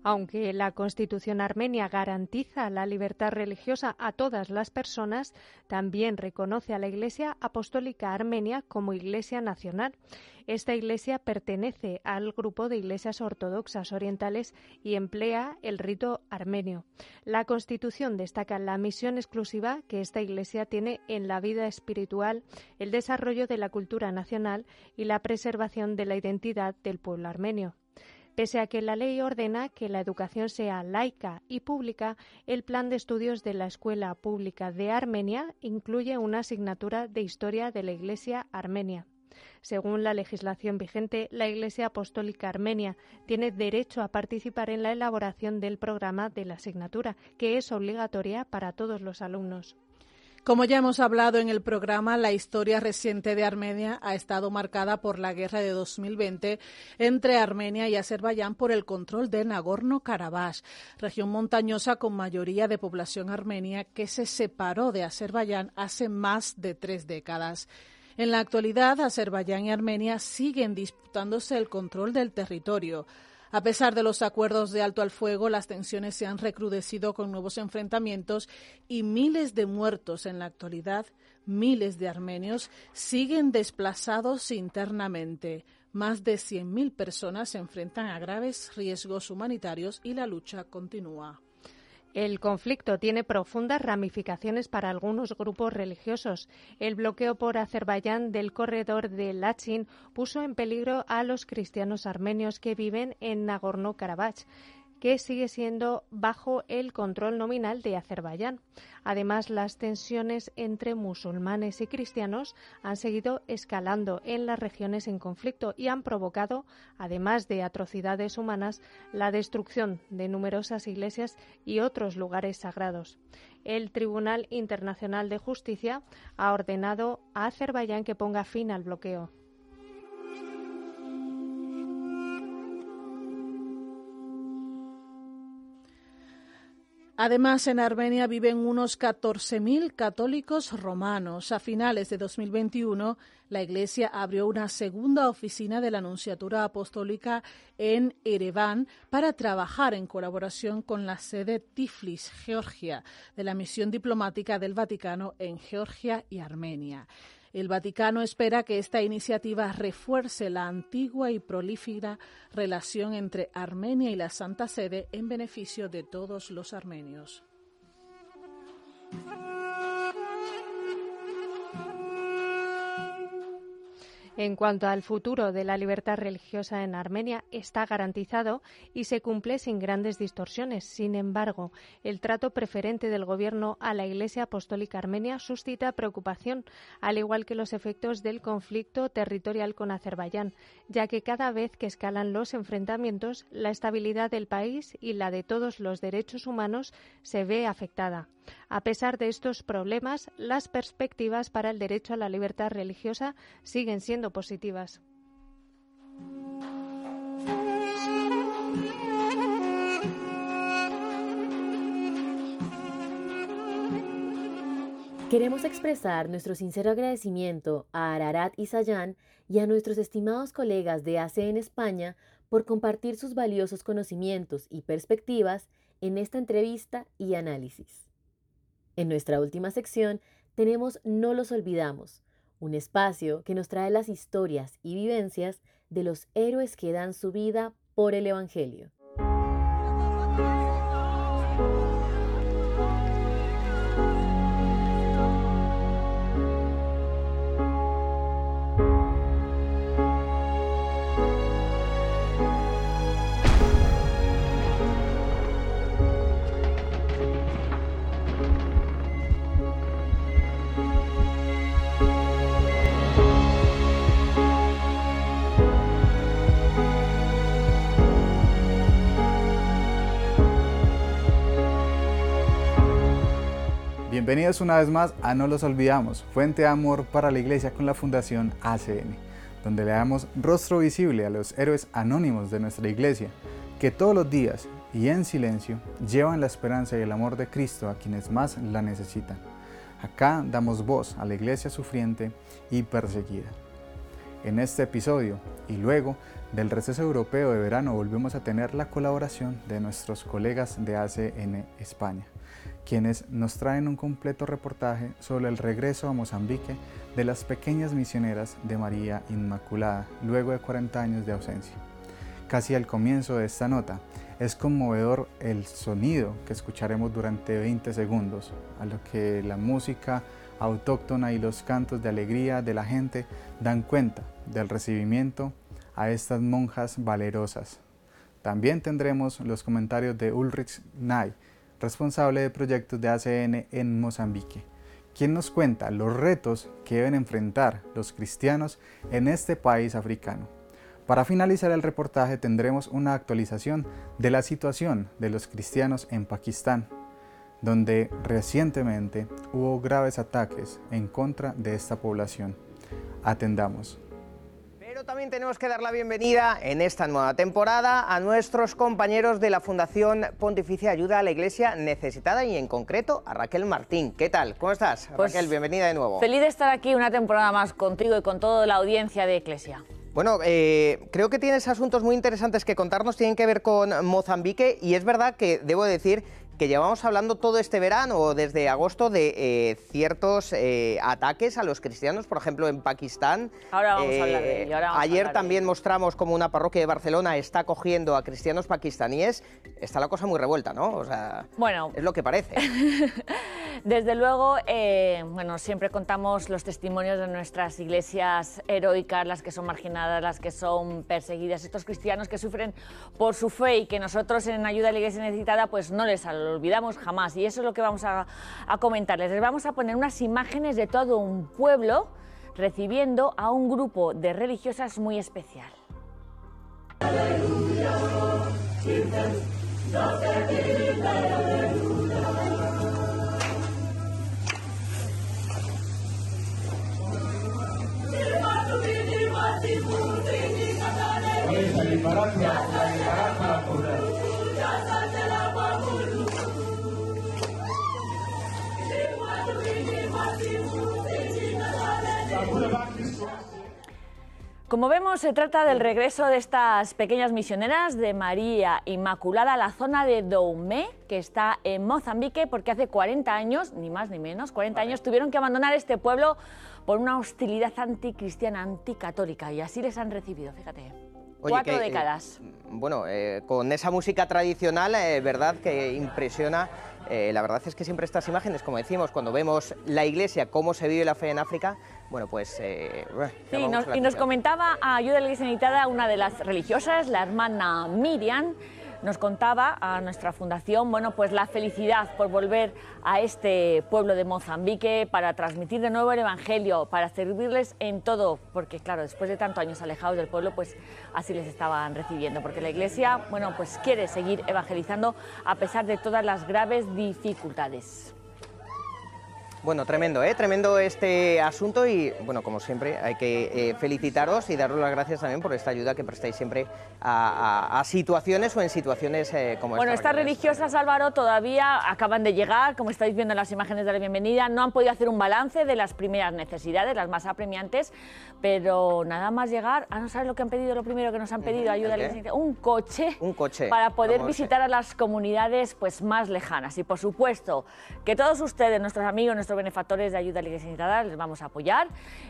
Aunque la Constitución armenia garantiza la libertad religiosa a todas las personas, también reconoce a la Iglesia Apostólica Armenia como Iglesia nacional. Esta Iglesia pertenece al grupo de iglesias ortodoxas orientales y emplea el rito armenio. La Constitución destaca la misión exclusiva que esta Iglesia tiene en la vida espiritual, el desarrollo de la cultura nacional y la preservación de la identidad del pueblo armenio. Pese a que la ley ordena que la educación sea laica y pública, el plan de estudios de la Escuela Pública de Armenia incluye una asignatura de historia de la Iglesia armenia. Según la legislación vigente, la Iglesia Apostólica Armenia tiene derecho a participar en la elaboración del programa de la asignatura, que es obligatoria para todos los alumnos. Como ya hemos hablado en el programa, la historia reciente de Armenia ha estado marcada por la guerra de 2020 entre Armenia y Azerbaiyán por el control de Nagorno-Karabaj, región montañosa con mayoría de población armenia que se separó de Azerbaiyán hace más de tres décadas. En la actualidad, Azerbaiyán y Armenia siguen disputándose el control del territorio. A pesar de los acuerdos de alto al fuego, las tensiones se han recrudecido con nuevos enfrentamientos y miles de muertos en la actualidad. Miles de armenios siguen desplazados internamente. Más de 100.000 personas se enfrentan a graves riesgos humanitarios y la lucha continúa. El conflicto tiene profundas ramificaciones para algunos grupos religiosos. El bloqueo por Azerbaiyán del corredor de Lachin puso en peligro a los cristianos armenios que viven en Nagorno-Karabaj que sigue siendo bajo el control nominal de Azerbaiyán. Además, las tensiones entre musulmanes y cristianos han seguido escalando en las regiones en conflicto y han provocado, además de atrocidades humanas, la destrucción de numerosas iglesias y otros lugares sagrados. El Tribunal Internacional de Justicia ha ordenado a Azerbaiyán que ponga fin al bloqueo. Además, en Armenia viven unos 14.000 católicos romanos. A finales de 2021, la Iglesia abrió una segunda oficina de la Anunciatura Apostólica en Ereván para trabajar en colaboración con la sede Tiflis, Georgia, de la misión diplomática del Vaticano en Georgia y Armenia. El Vaticano espera que esta iniciativa refuerce la antigua y prolífera relación entre Armenia y la Santa Sede en beneficio de todos los armenios. En cuanto al futuro de la libertad religiosa en Armenia, está garantizado y se cumple sin grandes distorsiones. Sin embargo, el trato preferente del Gobierno a la Iglesia Apostólica Armenia suscita preocupación, al igual que los efectos del conflicto territorial con Azerbaiyán, ya que cada vez que escalan los enfrentamientos, la estabilidad del país y la de todos los derechos humanos se ve afectada. A pesar de estos problemas, las perspectivas para el derecho a la libertad religiosa siguen siendo positivas. Queremos expresar nuestro sincero agradecimiento a Ararat y Sayan y a nuestros estimados colegas de ACE en España por compartir sus valiosos conocimientos y perspectivas en esta entrevista y análisis. En nuestra última sección tenemos No los olvidamos, un espacio que nos trae las historias y vivencias de los héroes que dan su vida por el Evangelio. Bienvenidos una vez más a No los olvidamos, fuente de amor para la iglesia con la Fundación ACN, donde le damos rostro visible a los héroes anónimos de nuestra iglesia, que todos los días y en silencio llevan la esperanza y el amor de Cristo a quienes más la necesitan. Acá damos voz a la iglesia sufriente y perseguida. En este episodio y luego del receso europeo de verano volvemos a tener la colaboración de nuestros colegas de ACN España quienes nos traen un completo reportaje sobre el regreso a Mozambique de las pequeñas misioneras de María Inmaculada luego de 40 años de ausencia. Casi al comienzo de esta nota, es conmovedor el sonido que escucharemos durante 20 segundos, a lo que la música autóctona y los cantos de alegría de la gente dan cuenta del recibimiento a estas monjas valerosas. También tendremos los comentarios de Ulrich Nay, responsable de proyectos de ACN en Mozambique, quien nos cuenta los retos que deben enfrentar los cristianos en este país africano. Para finalizar el reportaje tendremos una actualización de la situación de los cristianos en Pakistán. donde recientemente hubo graves ataques en contra de esta población. Atendamos. También tenemos que dar la bienvenida en esta nueva temporada a nuestros compañeros de la Fundación Pontificia Ayuda a la Iglesia Necesitada y en concreto a Raquel Martín. ¿Qué tal? ¿Cómo estás? Pues Raquel, bienvenida de nuevo. Feliz de estar aquí una temporada más contigo y con toda la audiencia de Iglesia. Bueno, eh, creo que tienes asuntos muy interesantes que contarnos, tienen que ver con Mozambique y es verdad que debo decir que llevamos hablando todo este verano, desde agosto, de eh, ciertos eh, ataques a los cristianos, por ejemplo, en Pakistán. Ahora vamos a hablar de ello. ayer también mostramos cómo una parroquia de Barcelona está acogiendo a cristianos pakistaníes. Está la cosa muy revuelta, ¿no? O sea, bueno, es lo que parece. Desde luego, eh, bueno, siempre contamos los testimonios de nuestras iglesias heroicas, las que son marginadas, las que son perseguidas, estos cristianos que sufren por su fe y que nosotros en Ayuda a la Iglesia Necesitada pues no les lo olvidamos jamás. Y eso es lo que vamos a, a comentarles. Les vamos a poner unas imágenes de todo un pueblo recibiendo a un grupo de religiosas muy especial. Como vemos, se trata del regreso de estas pequeñas misioneras de María Inmaculada a la zona de Doumé, que está en Mozambique, porque hace 40 años, ni más ni menos, 40 años, tuvieron que abandonar este pueblo por una hostilidad anticristiana, anticatólica, y así les han recibido, fíjate. Cuatro que, décadas. Eh, bueno, eh, con esa música tradicional, eh, verdad que impresiona. Eh, la verdad es que siempre estas imágenes, como decimos, cuando vemos la iglesia, cómo se vive la fe en África, bueno, pues... Eh, sí, nos, y nos comentaba a Ayuda a la Iglesia Necesitada una de las religiosas, la hermana Miriam, nos contaba a nuestra fundación, bueno, pues la felicidad por volver a este pueblo de Mozambique para transmitir de nuevo el Evangelio, para servirles en todo, porque claro, después de tantos años alejados del pueblo, pues así les estaban recibiendo, porque la Iglesia, bueno, pues quiere seguir evangelizando a pesar de todas las graves dificultades. Bueno, tremendo, ¿eh? tremendo este asunto y, bueno, como siempre, hay que eh, felicitaros y daros las gracias también por esta ayuda que prestáis siempre a, situaciones o en situaciones eh, como Bueno, estas religiosas, Álvaro, todavía acaban de llegar, como estáis viendo en las imágenes de la bienvenida, no han podido hacer un balance de las primeras necesidades, las más apremiantes, pero nada más llegar, a no saber lo que han pedido, lo primero que nos han pedido, ayuda a un coche, un coche para poder visitar a las comunidades pues más lejanas. Y, por supuesto, que todos ustedes, nuestros amigos, nuestros benefactores de ayuda a la Iglesia les vamos a apoyar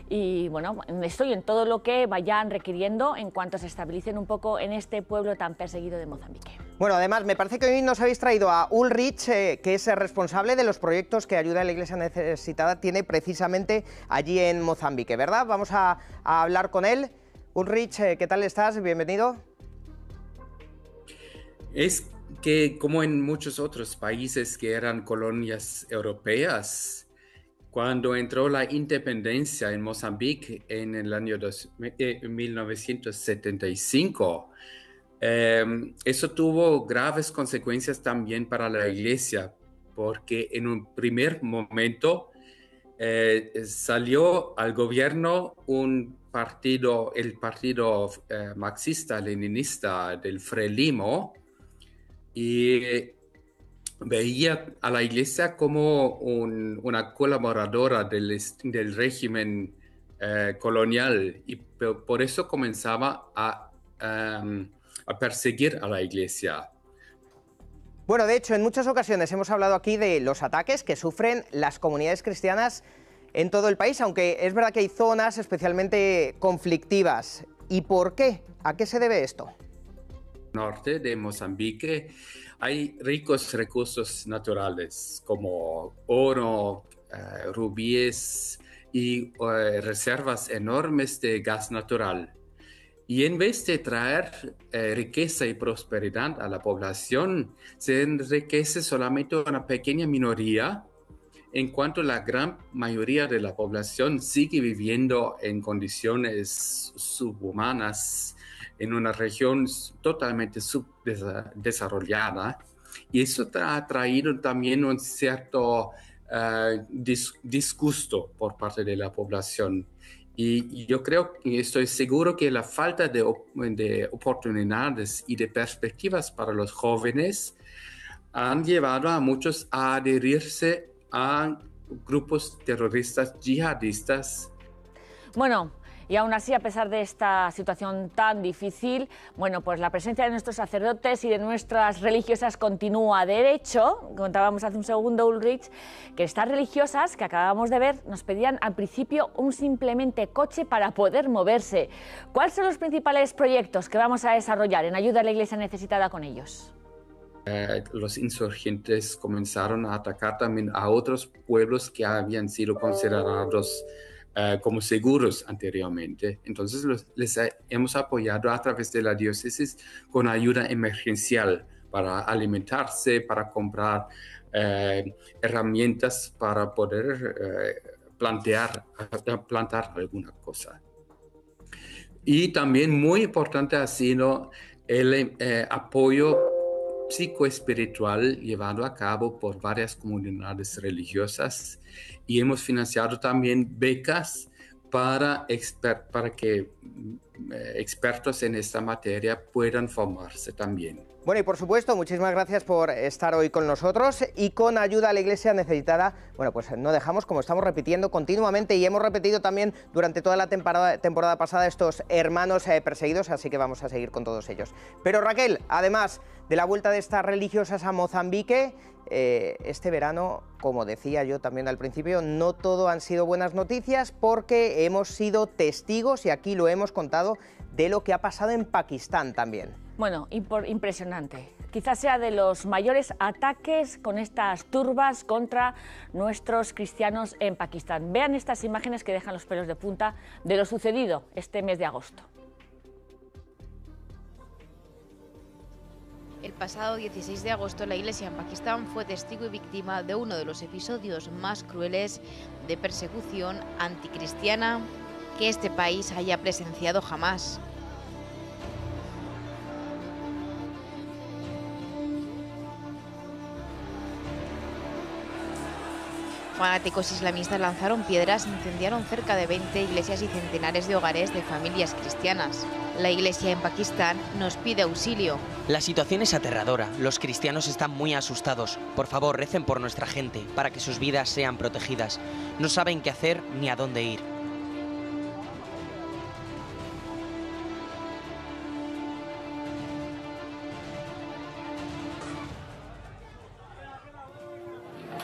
y bueno, estoy en todo lo que vayan requiriendo en cuanto se estabilicen un poco en este pueblo tan perseguido de Mozambique. Bueno, además me parece que hoy nos habéis traído a Ulrich, eh, que es el responsable de los proyectos que Ayuda a la Iglesia Necesitada tiene precisamente allí en Mozambique, ¿verdad? Vamos a, hablar con él. Ulrich, eh, ¿qué tal estás? Bienvenido. Es que como en muchos otros países que eran colonias europeas, cuando entró la independencia en Mozambique en el año 1975, eh, em, eso tuvo graves consecuencias también para la iglesia, porque en un primer momento eh, salió al gobierno un partido, el partido eh, marxista-leninista del Frelimo, y veía a la iglesia como una colaboradora del, del régimen eh, colonial y por eso comenzaba a, em, a perseguir a la iglesia. Bueno, de hecho, en muchas ocasiones hemos hablado aquí de los ataques que sufren las comunidades cristianas en todo el país, aunque es verdad que hay zonas especialmente conflictivas. ¿Y por qué? ¿A qué se debe esto? Norte de Mozambique hay ricos recursos naturales como oro, eh, rubíes y eh, reservas enormes de gas natural. Y en vez de traer eh, riqueza y prosperidad a la población, se enriquece solamente una pequeña minoría, en cuanto la gran mayoría de la población sigue viviendo en condiciones subhumanas en una región totalmente subdesarrollada y eso ha traído también un cierto uh, disgusto por parte de la población. Y yo creo y estoy seguro que la falta de, de, oportunidades y de perspectivas para los jóvenes han llevado a muchos a adherirse a grupos terroristas yihadistas. Bueno, y aún así, a pesar de esta situación tan difícil, bueno, pues la presencia de nuestros sacerdotes y de nuestras religiosas continúa. De hecho, contábamos hace un segundo, Ulrich, que estas religiosas que acabamos de ver nos pedían al principio un simplemente coche para poder moverse. ¿Cuáles son los principales proyectos que vamos a desarrollar en ayuda a la iglesia necesitada con ellos? Eh, los insurgentes comenzaron a atacar también a otros pueblos que habían sido considerados eh, como seguros anteriormente. Entonces les hemos apoyado a través de la diócesis con ayuda emergencial para alimentarse, para comprar eh, herramientas para poder eh, plantear, plantar alguna cosa. Y también muy importante ha sido el apoyo psicoespiritual llevado a cabo por varias comunidades religiosas y hemos financiado también becas para, para que mm, eh, expertos en esta materia puedan formarse también. Bueno, y por supuesto, muchísimas gracias por estar hoy con nosotros y con ayuda a la iglesia necesitada. Bueno, pues no dejamos, como estamos repitiendo continuamente y hemos repetido también durante toda la temporada, temporada pasada estos hermanos eh, perseguidos, así que vamos a seguir con todos ellos. Pero Raquel, además de la vuelta de estas religiosas a Mozambique, eh, este verano, como decía yo también al principio, no todo han sido buenas noticias porque hemos sido testigos, y aquí lo hemos contado, de lo que ha pasado en Pakistán también. Bueno, impresionante. Quizás sea de los mayores ataques con estas turbas contra nuestros cristianos en Pakistán. Vean estas imágenes que dejan los pelos de punta de lo sucedido este mes de agosto. El pasado 16 de agosto la Iglesia en Pakistán fue testigo y víctima de uno de los episodios más crueles de persecución anticristiana que este país haya presenciado jamás. Fanáticos islamistas lanzaron piedras incendiaron cerca de 20 iglesias y centenares de hogares de familias cristianas. La iglesia en Pakistán nos pide auxilio. La situación es aterradora. Los cristianos están muy asustados. Por favor, recen por nuestra gente, para que sus vidas sean protegidas. No saben qué hacer ni a dónde ir.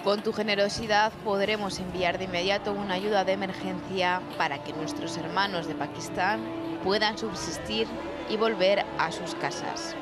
Con tu generosidad podremos enviar de inmediato una ayuda de emergencia para que nuestros hermanos de Pakistán puedan subsistir y volver a sus casas.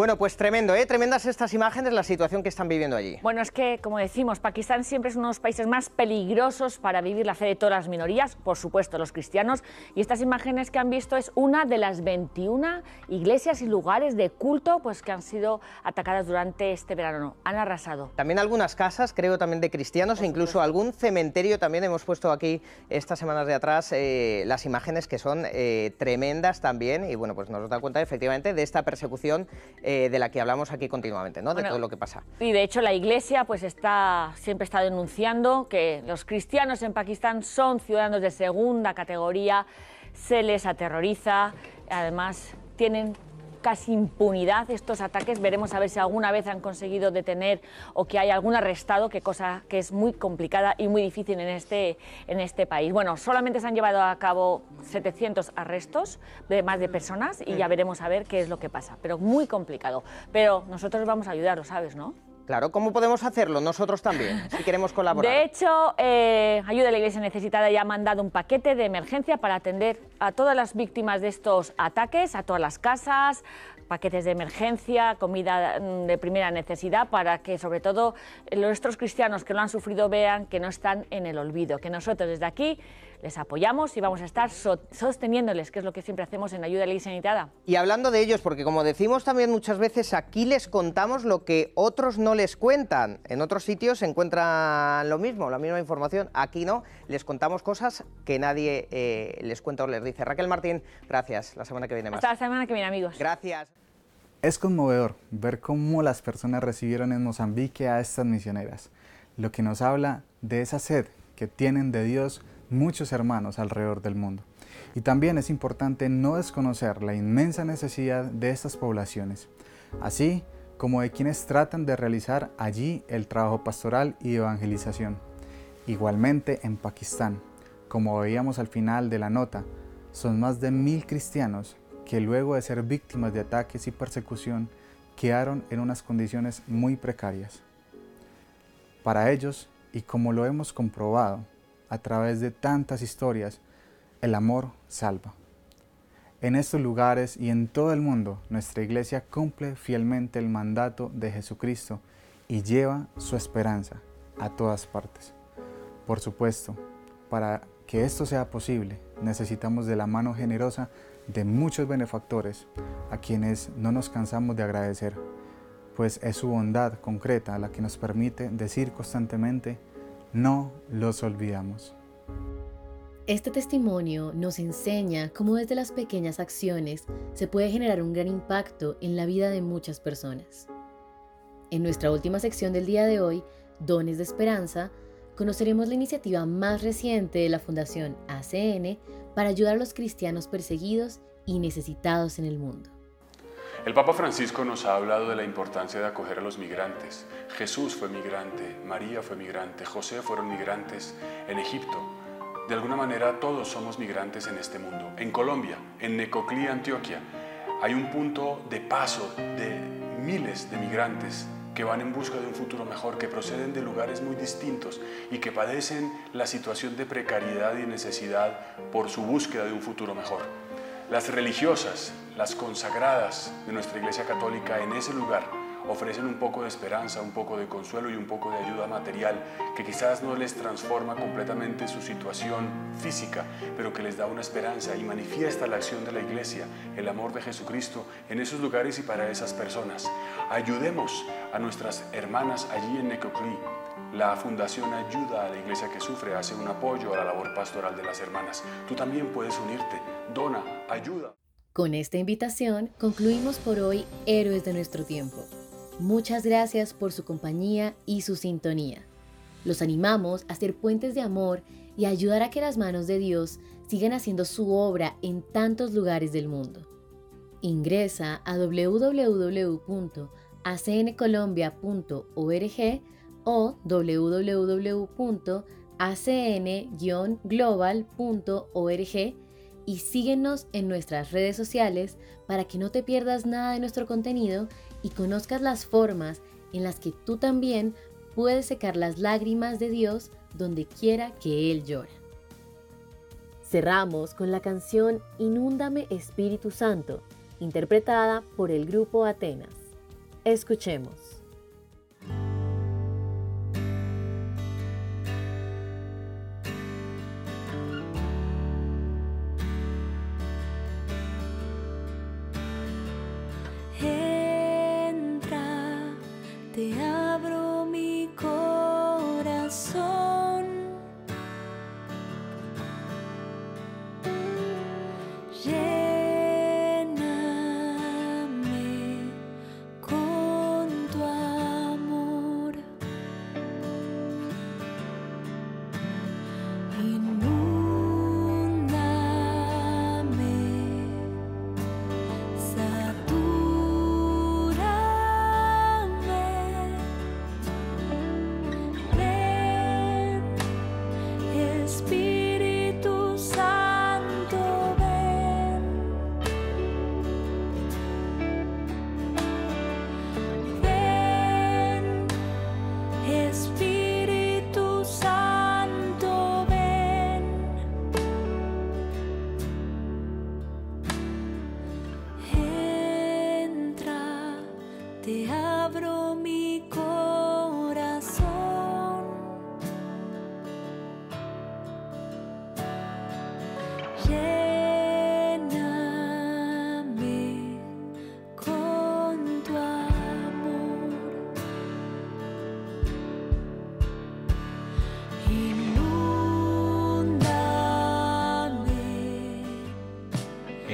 Bueno, pues tremendo, ¿eh? Tremendas estas imágenes, la situación que están viviendo allí. Bueno, es que, como decimos, Pakistán siempre es uno de los países más peligrosos para vivir la fe de todas las minorías, por supuesto, los cristianos. Y estas imágenes que han visto es una de las 21 iglesias y lugares de culto pues, que han sido atacadas durante este verano. Han arrasado. También algunas casas, creo, también de cristianos, e incluso algún cementerio. También hemos puesto aquí estas semanas de atrás eh, las imágenes que son eh, tremendas también. Y bueno, pues nos da cuenta efectivamente de esta persecución eh, de la que hablamos aquí continuamente, ¿no? de todo lo que pasa. Y de hecho la Iglesia pues está, siempre está denunciando que los cristianos en Pakistán son ciudadanos de segunda categoría, se les aterroriza, además tienen casi impunidad estos ataques. Veremos a ver si alguna vez han conseguido detener o que hay algún arrestado, que cosa que es muy complicada y muy difícil en este, en este país. Bueno, solamente se han llevado a cabo 700 arrestos de más de personas y ya veremos a ver qué es lo que pasa. Pero muy complicado. Pero nosotros vamos a ayudar, lo sabes, ¿no? Claro, ¿cómo podemos hacerlo? Nosotros también, si queremos colaborar. De hecho, eh, Ayuda a la Iglesia Necesitada ya ha mandado un paquete de emergencia para atender a todas las víctimas de estos ataques, a todas las casas, paquetes de emergencia, comida mm, de primera necesidad, para que sobre todo nuestros cristianos que lo han sufrido vean que no están en el olvido, que nosotros desde aquí les apoyamos y vamos a estar sosteniéndoles, que es lo que siempre hacemos en Ayuda a la Iglesia Necesitada. Y hablando de ellos, porque como decimos también muchas veces, aquí les contamos lo que otros no les cuentan. En otros sitios se encuentran lo mismo, la misma información. Aquí no, les contamos cosas que nadie eh, les cuenta o les dice. Raquel Martín, gracias. La semana que viene más. Hasta la semana que viene, amigos. Gracias. Es conmovedor ver cómo las personas recibieron en Mozambique a estas misioneras, lo que nos habla de esa sed que tienen de Dios muchos hermanos alrededor del mundo. Y también es importante no desconocer la inmensa necesidad de estas poblaciones, así como de quienes tratan de realizar allí el trabajo pastoral y evangelización. Igualmente en Pakistán, como veíamos al final de la nota, son más de mil cristianos que luego de ser víctimas de ataques y persecución quedaron en unas condiciones muy precarias. Para ellos, y como lo hemos comprobado, a través de tantas historias, el amor salva. En estos lugares y en todo el mundo, nuestra iglesia cumple fielmente el mandato de Jesucristo y lleva su esperanza a todas partes. Por supuesto, para que esto sea posible, necesitamos de la mano generosa de muchos benefactores a quienes no nos cansamos de agradecer, pues es su bondad concreta la que nos permite decir constantemente, no los olvidamos. Este testimonio nos enseña cómo desde las pequeñas acciones se puede generar un gran impacto en la vida de muchas personas. En nuestra última sección del día de hoy, Dones de Esperanza, conoceremos la iniciativa más reciente de la Fundación ACN para ayudar a los cristianos perseguidos y necesitados en el mundo. El Papa Francisco nos ha hablado de la importancia de acoger a los migrantes. Jesús fue migrante, María fue migrante, José fueron migrantes en Egipto. De alguna manera todos somos migrantes en este mundo. En Colombia, en Necoclí, Antioquia, hay un punto de paso de miles de migrantes que van en busca de un futuro mejor, que proceden de lugares muy distintos y que padecen la situación de precariedad y necesidad por su búsqueda de un futuro mejor. Las religiosas, las consagradas de nuestra Iglesia Católica en ese lugar ofrecen un poco de esperanza, un poco de consuelo y un poco de ayuda material que quizás no les transforma completamente su situación física, pero que les da una esperanza y manifiesta la acción de la Iglesia, el amor de Jesucristo en esos lugares y para esas personas. Ayudemos a nuestras hermanas allí en Necoclí, la Fundación Ayuda a la Iglesia que Sufre hace un apoyo a la labor pastoral de las hermanas. Tú también puedes unirte. Dona, ayuda. Con esta invitación concluimos por hoy Héroes de nuestro tiempo. Muchas gracias por su compañía y su sintonía. Los animamos a ser puentes de amor y ayudar a que las manos de Dios sigan haciendo su obra en tantos lugares del mundo. Ingresa a www.acncolombia.org o www.acn-global.org y síguenos en nuestras redes sociales para que no te pierdas nada de nuestro contenido y conozcas las formas en las que tú también puedes secar las lágrimas de Dios donde quiera que Él llora. Cerramos con la canción Inúndame Espíritu Santo, interpretada por el grupo Atenas. Escuchemos.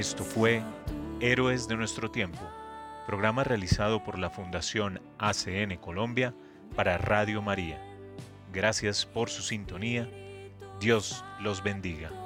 Esto fue Héroes de nuestro tiempo, programa realizado por la Fundación ACN Colombia para Radio María. Gracias por su sintonía. Dios los bendiga.